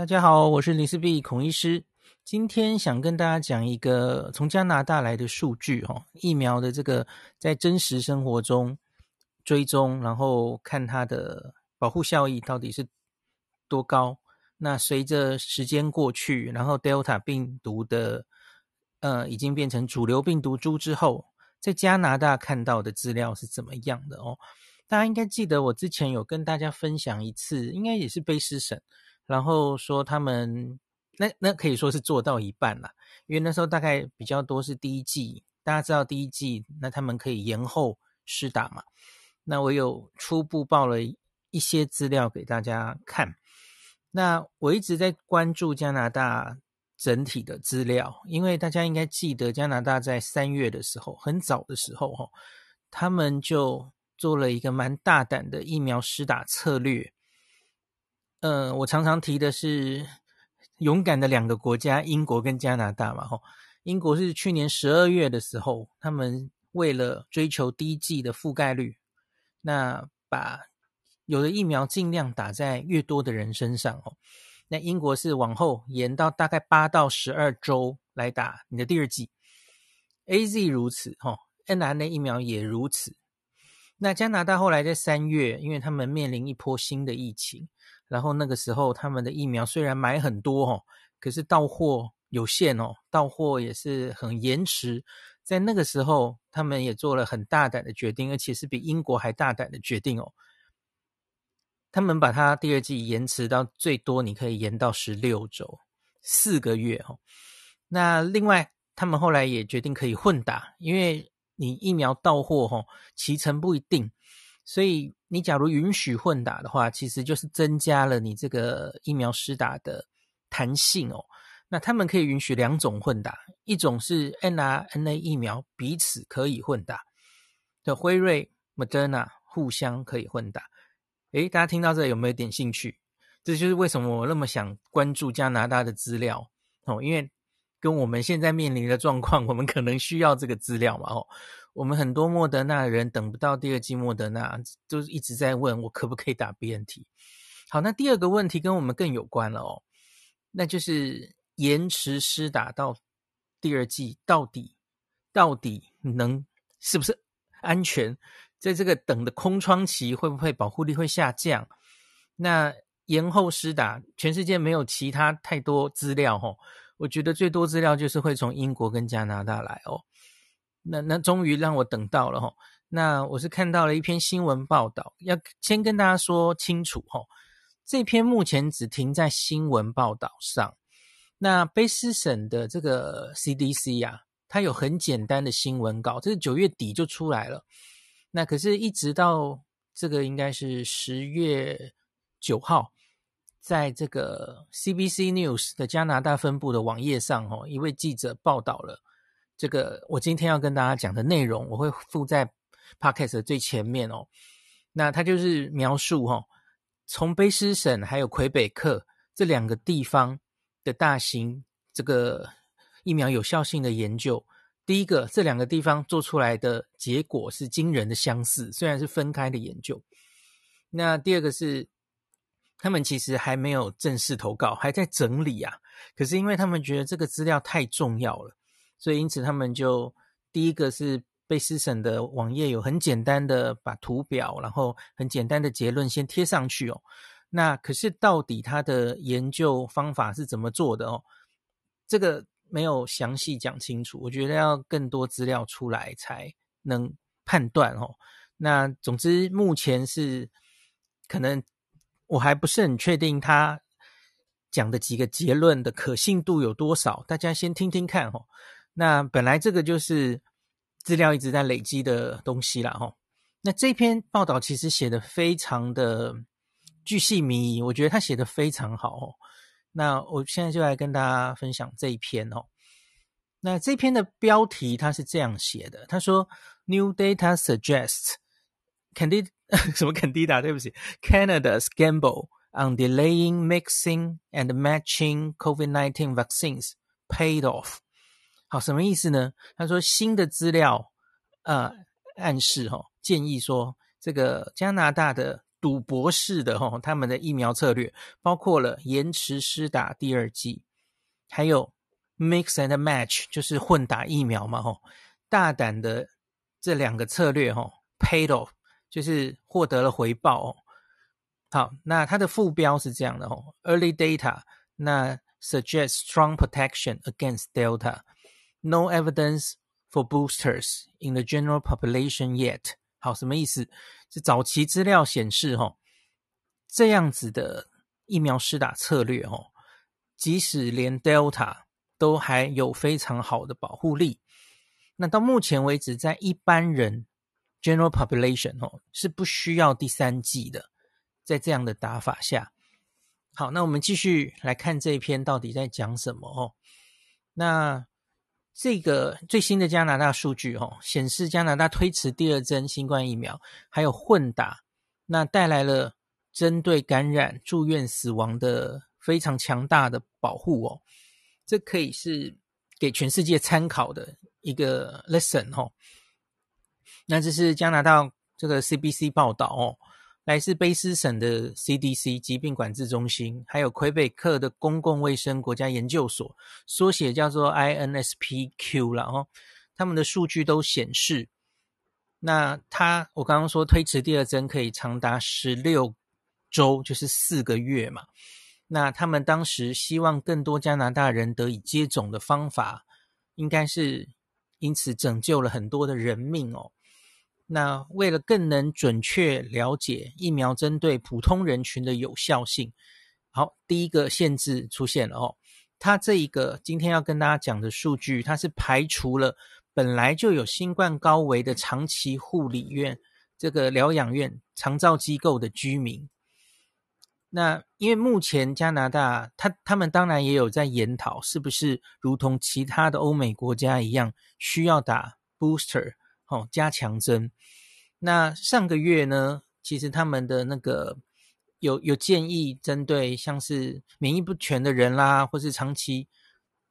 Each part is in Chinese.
大家好，我是林氏璧孔医师。今天想跟大家讲一个从加拿大来的数据，哈，疫苗的这个在真实生活中追踪，然后看它的保护效益到底是多高。那随着时间过去，然后 Delta 病毒的呃已经变成主流病毒株之后，在加拿大看到的资料是怎么样的哦？大家应该记得我之前有跟大家分享一次，应该也是卑诗省。然后说他们那那可以说是做到一半了，因为那时候大概比较多是第一季，大家知道第一季，那他们可以延后施打嘛。那我有初步报了一些资料给大家看。那我一直在关注加拿大整体的资料，因为大家应该记得加拿大在三月的时候，很早的时候哈，他们就做了一个蛮大胆的疫苗施打策略。嗯、呃，我常常提的是勇敢的两个国家，英国跟加拿大嘛。吼，英国是去年十二月的时候，他们为了追求第一剂的覆盖率，那把有的疫苗尽量打在越多的人身上。哦，那英国是往后延到大概八到十二周来打你的第二剂。AZ 如此，吼，mRNA 疫苗也如此。那加拿大后来在三月，因为他们面临一波新的疫情。然后那个时候，他们的疫苗虽然买很多哦，可是到货有限哦，到货也是很延迟。在那个时候，他们也做了很大胆的决定，而且是比英国还大胆的决定哦。他们把它第二剂延迟到最多，你可以延到十六周，四个月哦。那另外，他们后来也决定可以混打，因为你疫苗到货哦，期程不一定。所以，你假如允许混打的话，其实就是增加了你这个疫苗施打的弹性哦。那他们可以允许两种混打，一种是 mRNA 疫苗彼此可以混打，的辉瑞、Moderna 互相可以混打。诶，大家听到这有没有点兴趣？这就是为什么我那么想关注加拿大的资料哦，因为跟我们现在面临的状况，我们可能需要这个资料嘛哦。我们很多莫德纳的人等不到第二剂莫德纳，就一直在问我可不可以打 BNT。好，那第二个问题跟我们更有关了哦，那就是延迟施打到第二剂到底到底能是不是安全？在这个等的空窗期会不会保护力会下降？那延后施打，全世界没有其他太多资料哦。我觉得最多资料就是会从英国跟加拿大来哦。那那终于让我等到了齁，那我是看到了一篇新闻报道，要先跟大家说清楚齁，这篇目前只停在新闻报道上。那卑诗省的这个 CDC 呀，它有很简单的新闻稿，这是九月底就出来了。那可是，一直到这个应该是十月九号，在这个 CBC News 的加拿大分部的网页上，哦，一位记者报道了。这个我今天要跟大家讲的内容，我会附在 podcast 的最前面哦。那它就是描述哈、哦，从卑诗省还有魁北克这两个地方的大型这个疫苗有效性的研究。第一个，这两个地方做出来的结果是惊人的相似，虽然是分开的研究。那第二个是，他们其实还没有正式投稿，还在整理啊。可是因为他们觉得这个资料太重要了。所以，因此他们就第一个是卑诗省的网页有很简单的把图表，然后很简单的结论先贴上去哦。那可是到底他的研究方法是怎么做的哦？这个没有详细讲清楚，我觉得要更多资料出来才能判断哦。那总之目前是可能我还不是很确定他讲的几个结论的可信度有多少，大家先听听看哦。那本来这个就是资料一直在累积的东西啦，齁。那这篇报道其实写的非常的巨细靡遗，我觉得他写的非常好哦。那我现在就来跟大家分享这一篇哦。那这篇的标题他是这样写的，他说：“New data suggests Can did 什么 Candida？对不起，Canada's gamble on delaying, mixing and matching COVID-19 vaccines paid off。”好，什么意思呢？他说新的资料，呃，暗示、哦，建议说这个加拿大的赌博式的哈，他们的疫苗策略包括了延迟施打第二剂，还有 mix and match，就是混打疫苗嘛哈，大胆的这两个策略哈，paid off，就是获得了回报哦。好，那它的副标是这样的哦，early data，那 suggest strong protection against Delta，no evidence for boosters in the general population yet。好，什么意思？是早期资料显示，哈，这样子的疫苗施打策略，哦，即使连 Delta 都还有非常好的保护力。那到目前为止，在一般人 general population，哦，是不需要第三剂的。在这样的打法下，好，那我们继续来看这一篇到底在讲什么哦。那这个最新的加拿大数据，哦，显示加拿大推迟第二针新冠疫苗，还有混打，那带来了针对感染、住院、死亡的非常强大的保护哦。这可以是给全世界参考的一个 lesson 哦。那这是加拿大这个 CBC 报道哦。来自卑诗省的 CDC 疾病管制中心，还有魁北克的公共卫生国家研究所，缩写叫做 INSPQ 了哦。他们的数据都显示，那他我刚刚说推迟第二针可以长达十六周，就是四个月嘛。那他们当时希望更多加拿大人得以接种的方法，应该是因此拯救了很多的人命哦。那为了更能准确了解疫苗针对普通人群的有效性，好，第一个限制出现了哦。它这一个今天要跟大家讲的数据，它是排除了本来就有新冠高危的长期护理院、这个疗养院、长照机构的居民。那因为目前加拿大，他他们当然也有在研讨，是不是如同其他的欧美国家一样，需要打 booster。哦，加强针。那上个月呢，其实他们的那个有有建议，针对像是免疫不全的人啦，或是长期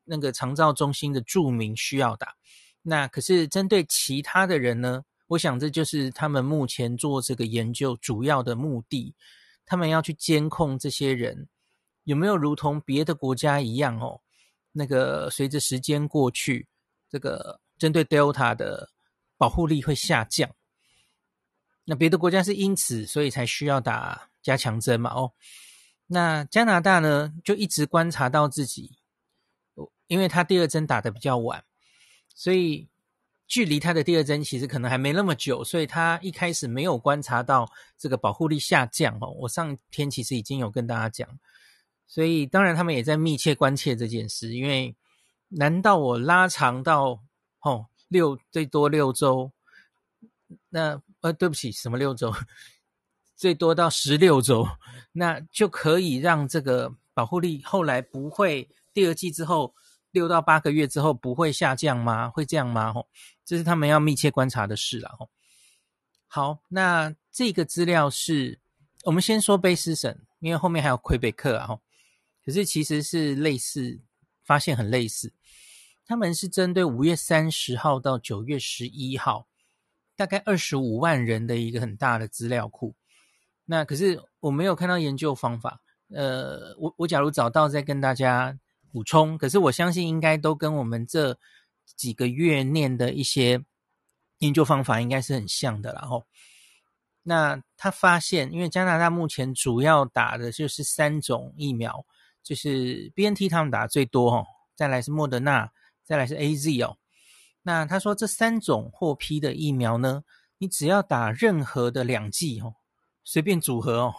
那个长照中心的住民需要打。那可是针对其他的人呢，我想这就是他们目前做这个研究主要的目的。他们要去监控这些人有没有如同别的国家一样哦，那个随着时间过去，这个针对 Delta 的。保护力会下降，那别的国家是因此所以才需要打加强针嘛？哦，那加拿大呢，就一直观察到自己，因为他第二针打得比较晚，所以距离他的第二针其实可能还没那么久，所以他一开始没有观察到这个保护力下降哦。我上天其实已经有跟大家讲，所以当然他们也在密切关切这件事，因为难道我拉长到哦？六最多六周，那呃，对不起，什么六周？最多到十六周，那就可以让这个保护力后来不会第二季之后六到八个月之后不会下降吗？会这样吗？吼，这是他们要密切观察的事了。吼，好，那这个资料是我们先说卑诗省，因为后面还有魁北克啊。吼，可是其实是类似，发现很类似。他们是针对五月三十号到九月十一号，大概二十五万人的一个很大的资料库。那可是我没有看到研究方法，呃，我我假如找到再跟大家补充。可是我相信应该都跟我们这几个月念的一些研究方法应该是很像的啦。然后，那他发现，因为加拿大目前主要打的就是三种疫苗，就是 BNT 他们打的最多哈，再来是莫德纳。再来是 AZ 哦，那他说这三种获批的疫苗呢，你只要打任何的两剂哦，随便组合哦，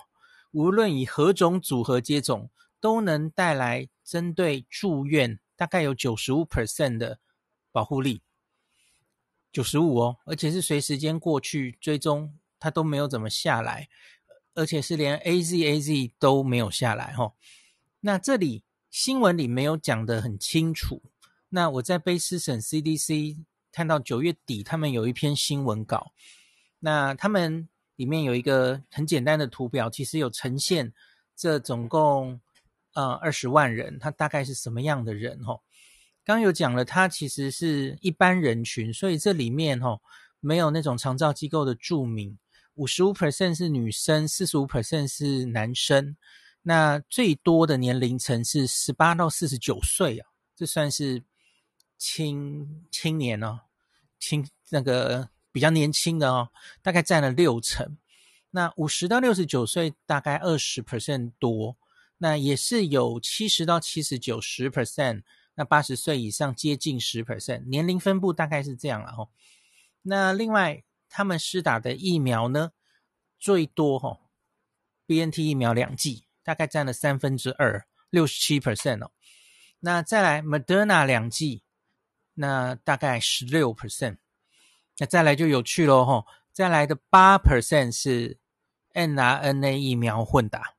无论以何种组合接种，都能带来针对住院大概有九十五 percent 的保护力，九十五哦，而且是随时间过去追踪它都没有怎么下来，而且是连 AZ AZ 都没有下来哦。那这里新闻里没有讲得很清楚。那我在卑诗省 CDC 看到九月底，他们有一篇新闻稿，那他们里面有一个很简单的图表，其实有呈现这总共呃二十万人，他大概是什么样的人哦？刚有讲了，他其实是一般人群，所以这里面哦没有那种长照机构的注明，五十五 percent 是女生，四十五 percent 是男生。那最多的年龄层是十八到四十九岁啊，这算是青青年哦，青那个比较年轻的哦，大概占了六成。那五十到六十九岁大概二十 percent 多，那也是有七十到七十九十 percent，那八十岁以上接近十 percent，年龄分布大概是这样了哦。那另外他们施打的疫苗呢，最多哈，BNT 疫苗两剂。大概占了三分之二，六十七 percent 哦。那再来，Moderna 两剂，那大概十六 percent。那再来就有趣喽吼，再来的八 percent 是 n r n a 疫苗混打，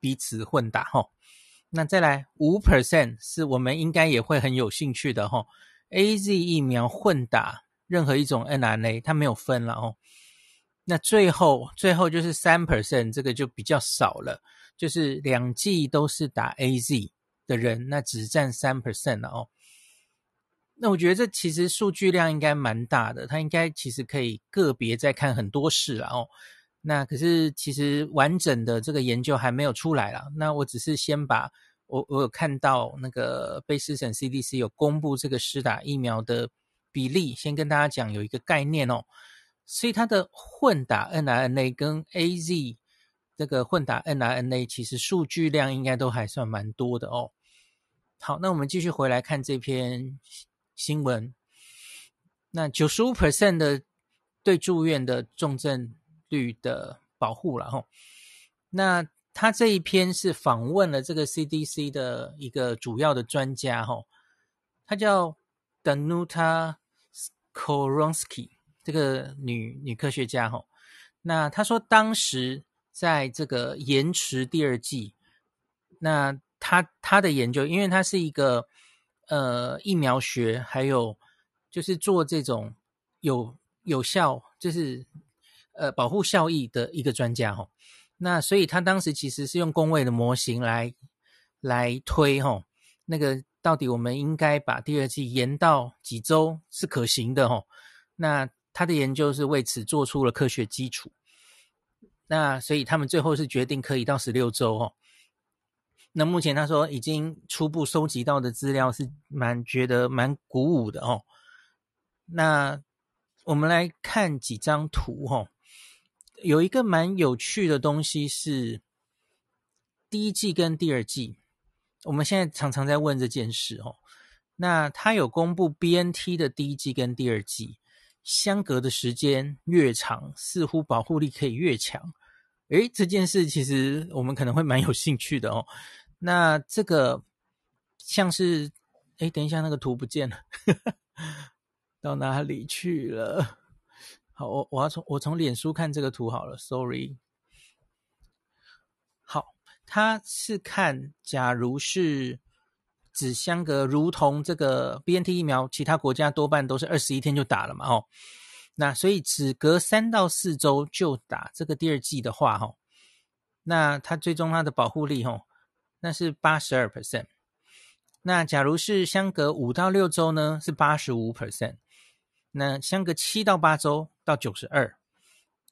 彼此混打吼。那再来五 percent 是我们应该也会很有兴趣的吼，AZ 疫苗混打任何一种 n r n a，它没有分了哦。那最后最后就是三 percent，这个就比较少了。就是两剂都是打 AZ 的人，那只占三 percent 了哦。那我觉得这其实数据量应该蛮大的，它应该其实可以个别再看很多事了哦。那可是其实完整的这个研究还没有出来啦。那我只是先把我我有看到那个卑斯省 CDC 有公布这个施打疫苗的比例，先跟大家讲有一个概念哦。所以它的混打 mRNA 跟 AZ。这个混打 mRNA 其实数据量应该都还算蛮多的哦。好，那我们继续回来看这篇新闻。那九十五 percent 的对住院的重症率的保护了哈。那他这一篇是访问了这个 CDC 的一个主要的专家哈，他叫 Danuta Skoronsky 这个女女科学家哈。那他说当时。在这个延迟第二剂，那他他的研究，因为他是一个呃疫苗学，还有就是做这种有有效，就是呃保护效益的一个专家哈。那所以他当时其实是用工位的模型来来推哈，那个到底我们应该把第二剂延到几周是可行的哈。那他的研究是为此做出了科学基础。那所以他们最后是决定可以到十六周哦。那目前他说已经初步收集到的资料是蛮觉得蛮鼓舞的哦。那我们来看几张图哦。有一个蛮有趣的东西是第一季跟第二季，我们现在常常在问这件事哦。那他有公布 BNT 的第一季跟第二季相隔的时间越长，似乎保护力可以越强。诶，这件事其实我们可能会蛮有兴趣的哦。那这个像是，诶，等一下，那个图不见了，到哪里去了？好，我我要从我从脸书看这个图好了，sorry。好，他是看，假如是只相隔，如同这个 BNT 疫苗，其他国家多半都是二十一天就打了嘛，哦。那所以只隔三到四周就打这个第二剂的话，哈，那它最终它的保护力，哈，那是八十二 percent。那假如是相隔五到六周呢，是八十五 percent。那相隔七到八周到九十二，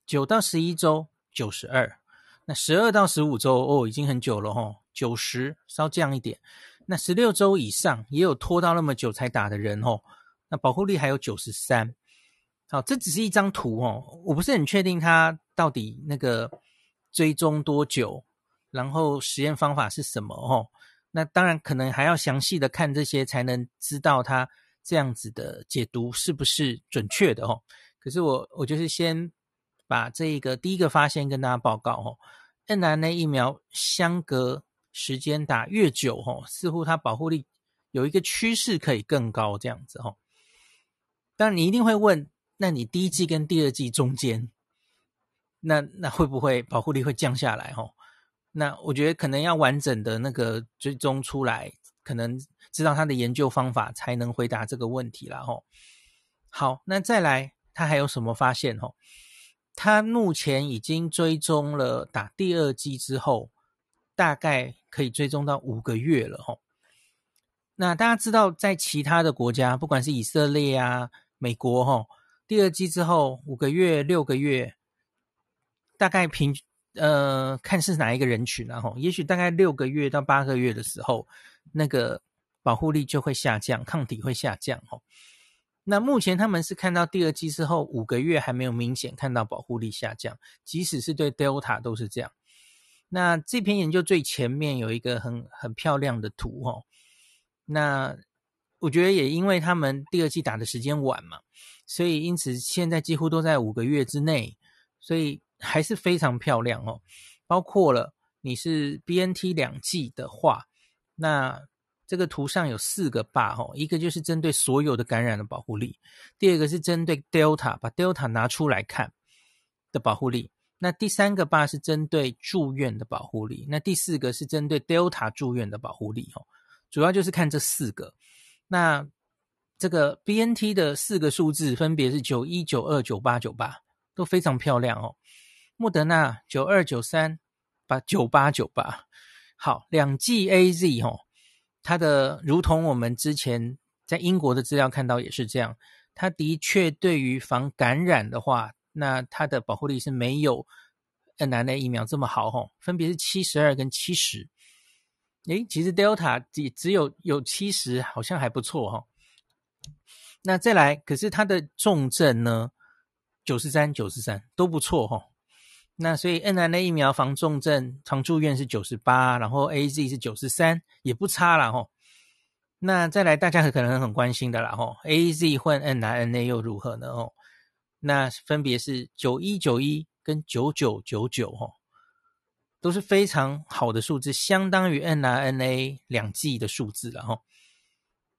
九到十一周九十二，那十二到十五周哦，已经很久了，哈，九十稍降一点。那十六周以上也有拖到那么久才打的人，哦，那保护力还有九十三。好，这只是一张图哦，我不是很确定他到底那个追踪多久，然后实验方法是什么哦。那当然可能还要详细的看这些，才能知道它这样子的解读是不是准确的哦。可是我我就是先把这一个第一个发现跟大家报告哦，mRNA 疫苗相隔时间打越久哦，似乎它保护力有一个趋势可以更高这样子哦。当然你一定会问。那你第一季跟第二季中间，那那会不会保护力会降下来？吼，那我觉得可能要完整的那个追踪出来，可能知道他的研究方法才能回答这个问题了。吼，好，那再来，他还有什么发现？吼，他目前已经追踪了打第二剂之后，大概可以追踪到五个月了。吼，那大家知道，在其他的国家，不管是以色列啊、美国，吼。第二剂之后五个月、六个月，大概平呃看是哪一个人群，然后也许大概六个月到八个月的时候，那个保护力就会下降，抗体会下降哦。那目前他们是看到第二剂之后五个月还没有明显看到保护力下降，即使是对 Delta 都是这样。那这篇研究最前面有一个很很漂亮的图哦。那我觉得也因为他们第二剂打的时间晚嘛，所以因此现在几乎都在五个月之内，所以还是非常漂亮哦。包括了你是 BNT 两剂的话，那。这个图上有四个 bar，一个就是针对所有的感染的保护力，第二个是针对 Delta，把 Delta 拿出来看的保护力，那第三个 bar 是针对住院的保护力，那第四个是针对 Delta 住院的保护力哦，主要就是看这四个。那这个 BNT 的四个数字分别是九一、九二、九八、九八，都非常漂亮哦。莫德纳九二、九三、八九八、九八，好，两剂 AZ 哦。它的如同我们之前在英国的资料看到也是这样，它的确对于防感染的话，那它的保护力是没有 mRNA 疫苗这么好吼，分别是七十二跟七十。诶，其实 Delta 只只有有七十，好像还不错哈。那再来，可是它的重症呢，九十三、九十三都不错哈。那所以 n r n a 疫苗防重症、防住院是九十八，然后 AZ 是九十三，也不差啦吼。那再来，大家可能很关心的啦吼，AZ 换 n r n a 又如何呢？哦，那分别是九一九一跟九九九九吼，都是非常好的数字，相当于 n r n a 两剂的数字了吼。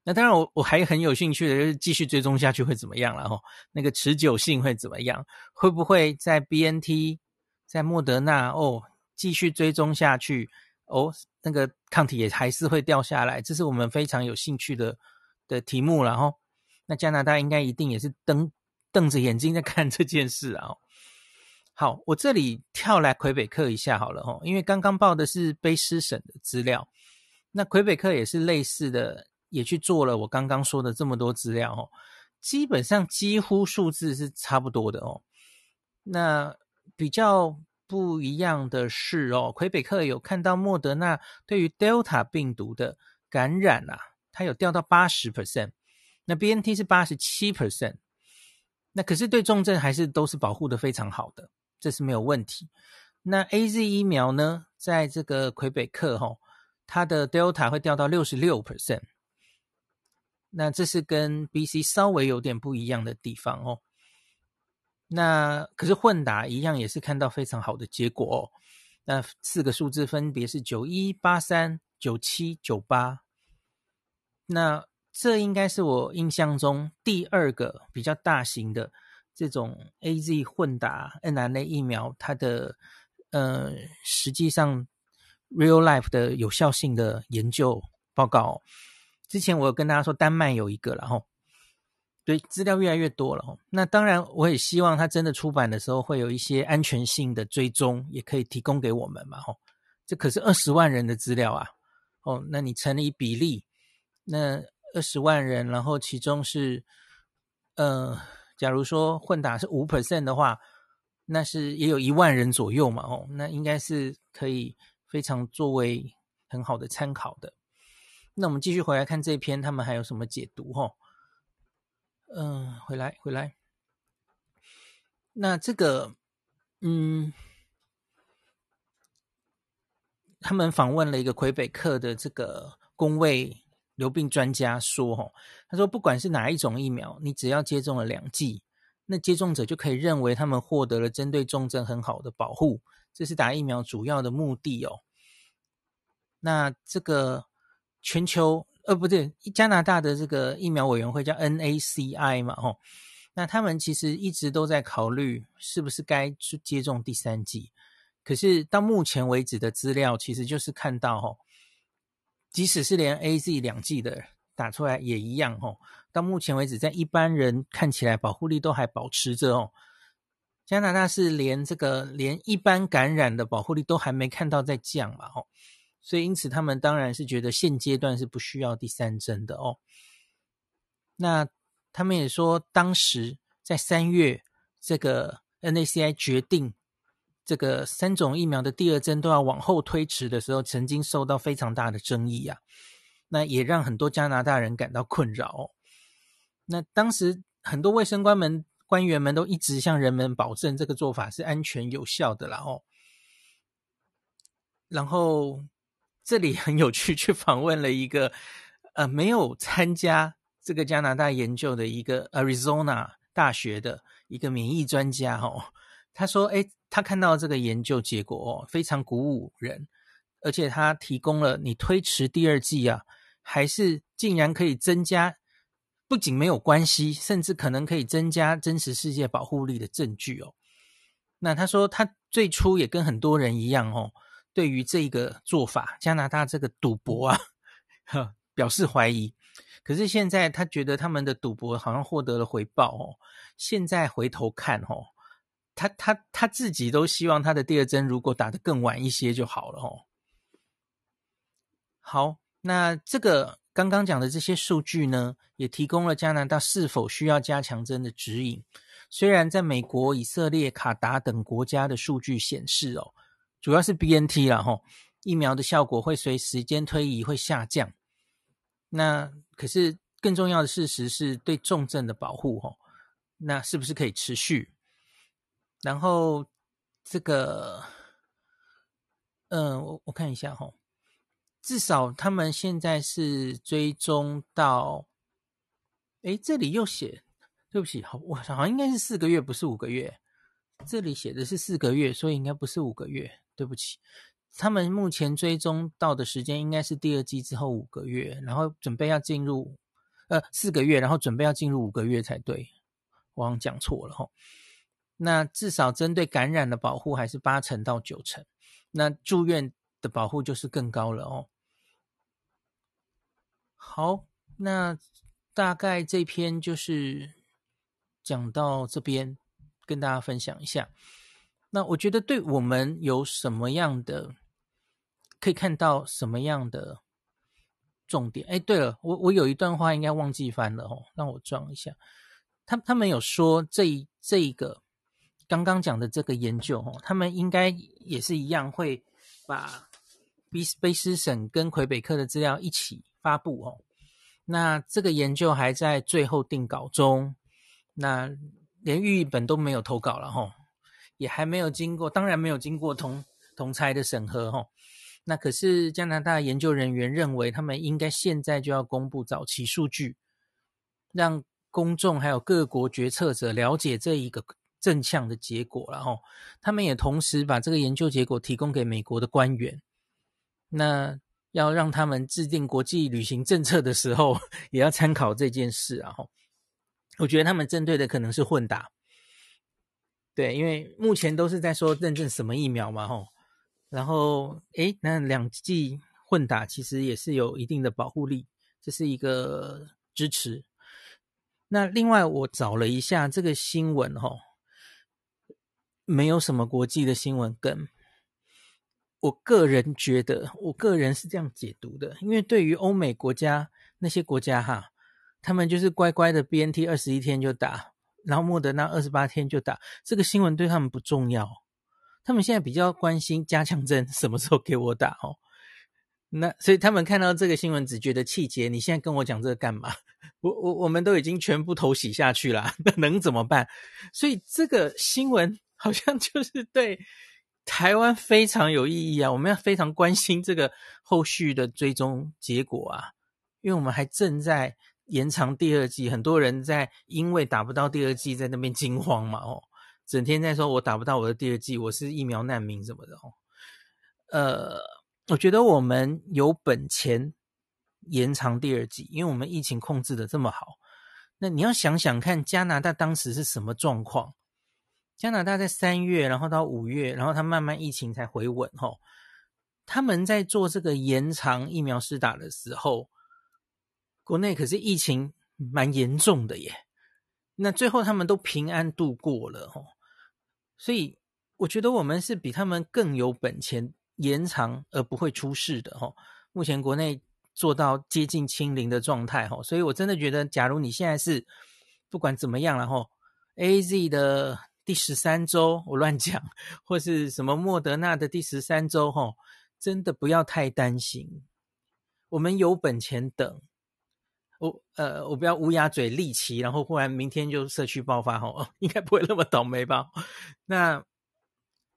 那当然我，我我还很有兴趣的就是继续追踪下去会怎么样了吼，那个持久性会怎么样？会不会在 BNT？在莫德纳哦，继续追踪下去哦，那个抗体也还是会掉下来，这是我们非常有兴趣的的题目了哈。那加拿大应该一定也是瞪瞪着眼睛在看这件事啊。好，我这里跳来魁北克一下好了哈，因为刚刚报的是卑诗省的资料，那魁北克也是类似的，也去做了我刚刚说的这么多资料哦，基本上几乎数字是差不多的哦。那比较不一样的是哦，魁北克有看到莫德纳对于 Delta 病毒的感染啊，它有掉到八十 percent，那 BNT 是八十七 percent，那可是对重症还是都是保护的非常好的，这是没有问题。那 AZ 疫苗呢，在这个魁北克哈、哦，它的 Delta 会掉到六十六 percent，那这是跟 BC 稍微有点不一样的地方哦。那可是混打一样也是看到非常好的结果哦。那四个数字分别是九一、八三、九七、九八。那这应该是我印象中第二个比较大型的这种 AZ 混打 mRNA 疫苗，它的呃实际上 real life 的有效性的研究报告。之前我有跟大家说丹麦有一个，然后。所以资料越来越多了，哦那当然我也希望它真的出版的时候会有一些安全性的追踪，也可以提供给我们嘛，吼，这可是二十万人的资料啊，哦，那你乘以比例，那二十万人，然后其中是，呃，假如说混打是五 percent 的话，那是也有一万人左右嘛，哦，那应该是可以非常作为很好的参考的。那我们继续回来看这篇，他们还有什么解读，吼？嗯，回来回来。那这个，嗯，他们访问了一个魁北克的这个公卫流病专家说，哈，他说不管是哪一种疫苗，你只要接种了两剂，那接种者就可以认为他们获得了针对重症很好的保护，这是打疫苗主要的目的哦。那这个全球。呃，不对，加拿大的这个疫苗委员会叫 NACI 嘛，吼，那他们其实一直都在考虑是不是该去接种第三剂。可是到目前为止的资料，其实就是看到，吼，即使是连 AZ 两剂的打出来也一样，吼，到目前为止，在一般人看起来保护力都还保持着哦。加拿大是连这个连一般感染的保护力都还没看到在降嘛，吼。所以，因此他们当然是觉得现阶段是不需要第三针的哦。那他们也说，当时在三月，这个 NACI 决定这个三种疫苗的第二针都要往后推迟的时候，曾经受到非常大的争议啊。那也让很多加拿大人感到困扰哦。那当时很多卫生官们官员们都一直向人们保证这个做法是安全有效的啦哦。然后这里很有趣，去访问了一个呃没有参加这个加拿大研究的一个 Arizona 大学的一个免疫专家哦。他说：“诶，他看到这个研究结果哦，非常鼓舞人，而且他提供了你推迟第二剂啊，还是竟然可以增加，不仅没有关系，甚至可能可以增加真实世界保护力的证据哦。那他说他最初也跟很多人一样哦，对于这个做法，加拿大这个赌博啊，呵，表示怀疑。可是现在他觉得他们的赌博好像获得了回报哦。现在回头看哦。”他他他自己都希望他的第二针如果打得更晚一些就好了哦。好，那这个刚刚讲的这些数据呢，也提供了加拿大是否需要加强针的指引。虽然在美国、以色列、卡达等国家的数据显示哦，主要是 BNT 啦吼，疫苗的效果会随时间推移会下降。那可是更重要的事实是对重症的保护吼，那是不是可以持续？然后这个，嗯，我我看一下哈，至少他们现在是追踪到，诶，这里又写，对不起，好，我好像应该是四个月，不是五个月。这里写的是四个月，所以应该不是五个月，对不起。他们目前追踪到的时间应该是第二季之后五个月，然后准备要进入，呃，四个月，然后准备要进入五个月才对，我好像讲错了哈。那至少针对感染的保护还是八成到九成，那住院的保护就是更高了哦。好，那大概这篇就是讲到这边，跟大家分享一下。那我觉得对我们有什么样的可以看到什么样的重点？哎，对了，我我有一段话应该忘记翻了哦，让我装一下。他他们有说这这一个。刚刚讲的这个研究，哦，他们应该也是一样，会把卑卑诗省跟魁北克的资料一起发布哦。那这个研究还在最后定稿中，那连译本都没有投稿了哈，也还没有经过，当然没有经过同同侪的审核哈。那可是加拿大研究人员认为，他们应该现在就要公布早期数据，让公众还有各国决策者了解这一个。正向的结果，然后他们也同时把这个研究结果提供给美国的官员，那要让他们制定国际旅行政策的时候，也要参考这件事啊。哈，我觉得他们针对的可能是混打，对，因为目前都是在说认证什么疫苗嘛，吼，然后诶，那两剂混打其实也是有一定的保护力，这是一个支持。那另外我找了一下这个新闻，吼。没有什么国际的新闻跟，我个人觉得，我个人是这样解读的，因为对于欧美国家那些国家哈，他们就是乖乖的 BNT 二十一天就打，然后莫德纳二十八天就打，这个新闻对他们不重要，他们现在比较关心加强针什么时候给我打哦，那所以他们看到这个新闻只觉得气结，你现在跟我讲这个干嘛？我我我们都已经全部投洗下去了，那能怎么办？所以这个新闻。好像就是对台湾非常有意义啊！我们要非常关心这个后续的追踪结果啊，因为我们还正在延长第二季，很多人在因为打不到第二季在那边惊慌嘛，哦，整天在说我打不到我的第二季，我是疫苗难民什么的哦。呃，我觉得我们有本钱延长第二季，因为我们疫情控制的这么好。那你要想想看，加拿大当时是什么状况？加拿大在三月，然后到五月，然后他慢慢疫情才回稳吼。他们在做这个延长疫苗施打的时候，国内可是疫情蛮严重的耶。那最后他们都平安度过了吼，所以我觉得我们是比他们更有本钱延长而不会出事的吼。目前国内做到接近清零的状态吼，所以我真的觉得，假如你现在是不管怎么样然后 AZ 的。第十三周，我乱讲，或是什么莫德纳的第十三周，吼，真的不要太担心。我们有本钱等。我呃，我不要乌鸦嘴利奇，然后忽然明天就社区爆发，吼，应该不会那么倒霉吧？那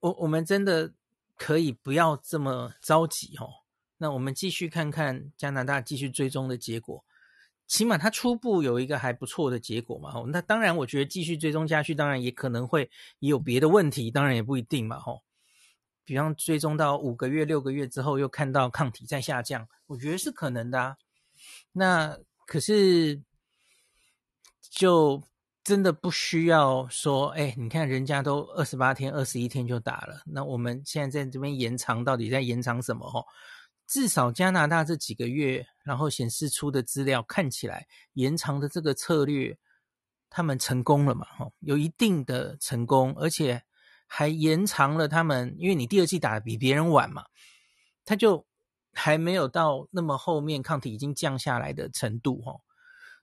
我我们真的可以不要这么着急，吼。那我们继续看看加拿大继续追踪的结果。起码它初步有一个还不错的结果嘛，吼，那当然我觉得继续追踪下去，当然也可能会也有别的问题，当然也不一定嘛，吼。比方追踪到五个月、六个月之后，又看到抗体在下降，我觉得是可能的啊。那可是就真的不需要说，哎，你看人家都二十八天、二十一天就打了，那我们现在在这边延长，到底在延长什么？哦。至少加拿大这几个月，然后显示出的资料看起来，延长的这个策略，他们成功了嘛？哈，有一定的成功，而且还延长了他们，因为你第二季打的比别人晚嘛，他就还没有到那么后面抗体已经降下来的程度哈。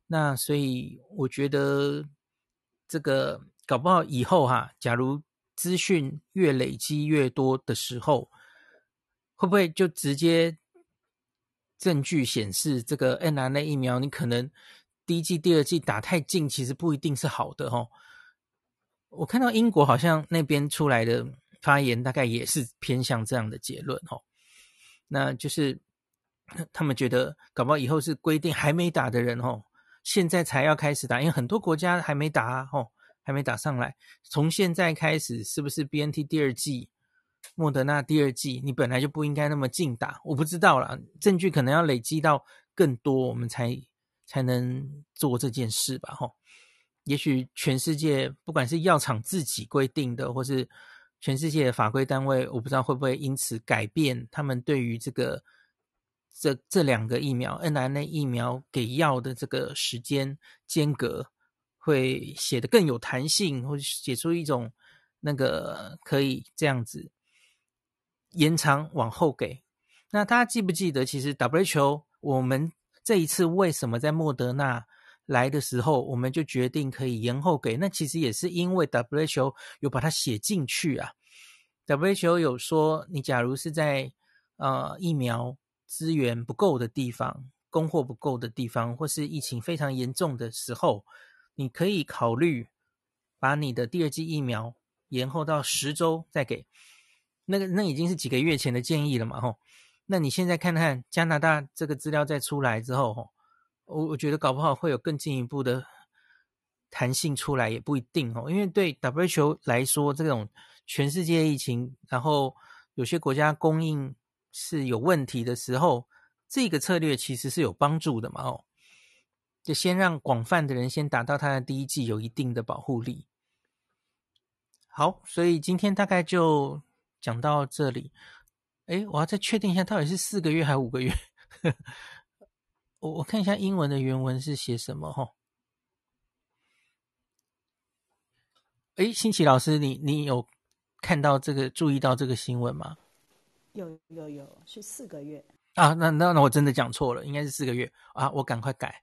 那所以我觉得这个搞不好以后哈，假如资讯越累积越多的时候。会不会就直接证据显示这个 n r n a 疫苗，你可能第一剂、第二剂打太近，其实不一定是好的哦。我看到英国好像那边出来的发言，大概也是偏向这样的结论哦。那就是他们觉得，搞不好以后是规定还没打的人哦，现在才要开始打，因为很多国家还没打，哦，还没打上来，从现在开始是不是 BNT 第二剂？莫德纳第二剂，你本来就不应该那么近打，我不知道啦，证据可能要累积到更多，我们才才能做这件事吧？吼，也许全世界不管是药厂自己规定的，或是全世界的法规单位，我不知道会不会因此改变他们对于这个这这两个疫苗 mRNA 疫苗给药的这个时间间隔，会写得更有弹性，或者写出一种那个可以这样子。延长往后给，那大家记不记得？其实 WHO 我们这一次为什么在莫德纳来的时候，我们就决定可以延后给？那其实也是因为 WHO 有把它写进去啊。WHO 有说，你假如是在呃疫苗资源不够的地方、供货不够的地方，或是疫情非常严重的时候，你可以考虑把你的第二剂疫苗延后到十周再给。那个那已经是几个月前的建议了嘛，吼。那你现在看看加拿大这个资料再出来之后，吼，我我觉得搞不好会有更进一步的弹性出来，也不一定哦。因为对 WHO 来说，这种全世界疫情，然后有些国家供应是有问题的时候，这个策略其实是有帮助的嘛，哦。就先让广泛的人先打到他的第一季，有一定的保护力。好，所以今天大概就。讲到这里，哎，我要再确定一下，到底是四个月还是五个月？我我看一下英文的原文是写什么哈？哎，新奇老师，你你有看到这个、注意到这个新闻吗？有有有，是四个月啊？那那那我真的讲错了，应该是四个月啊！我赶快改。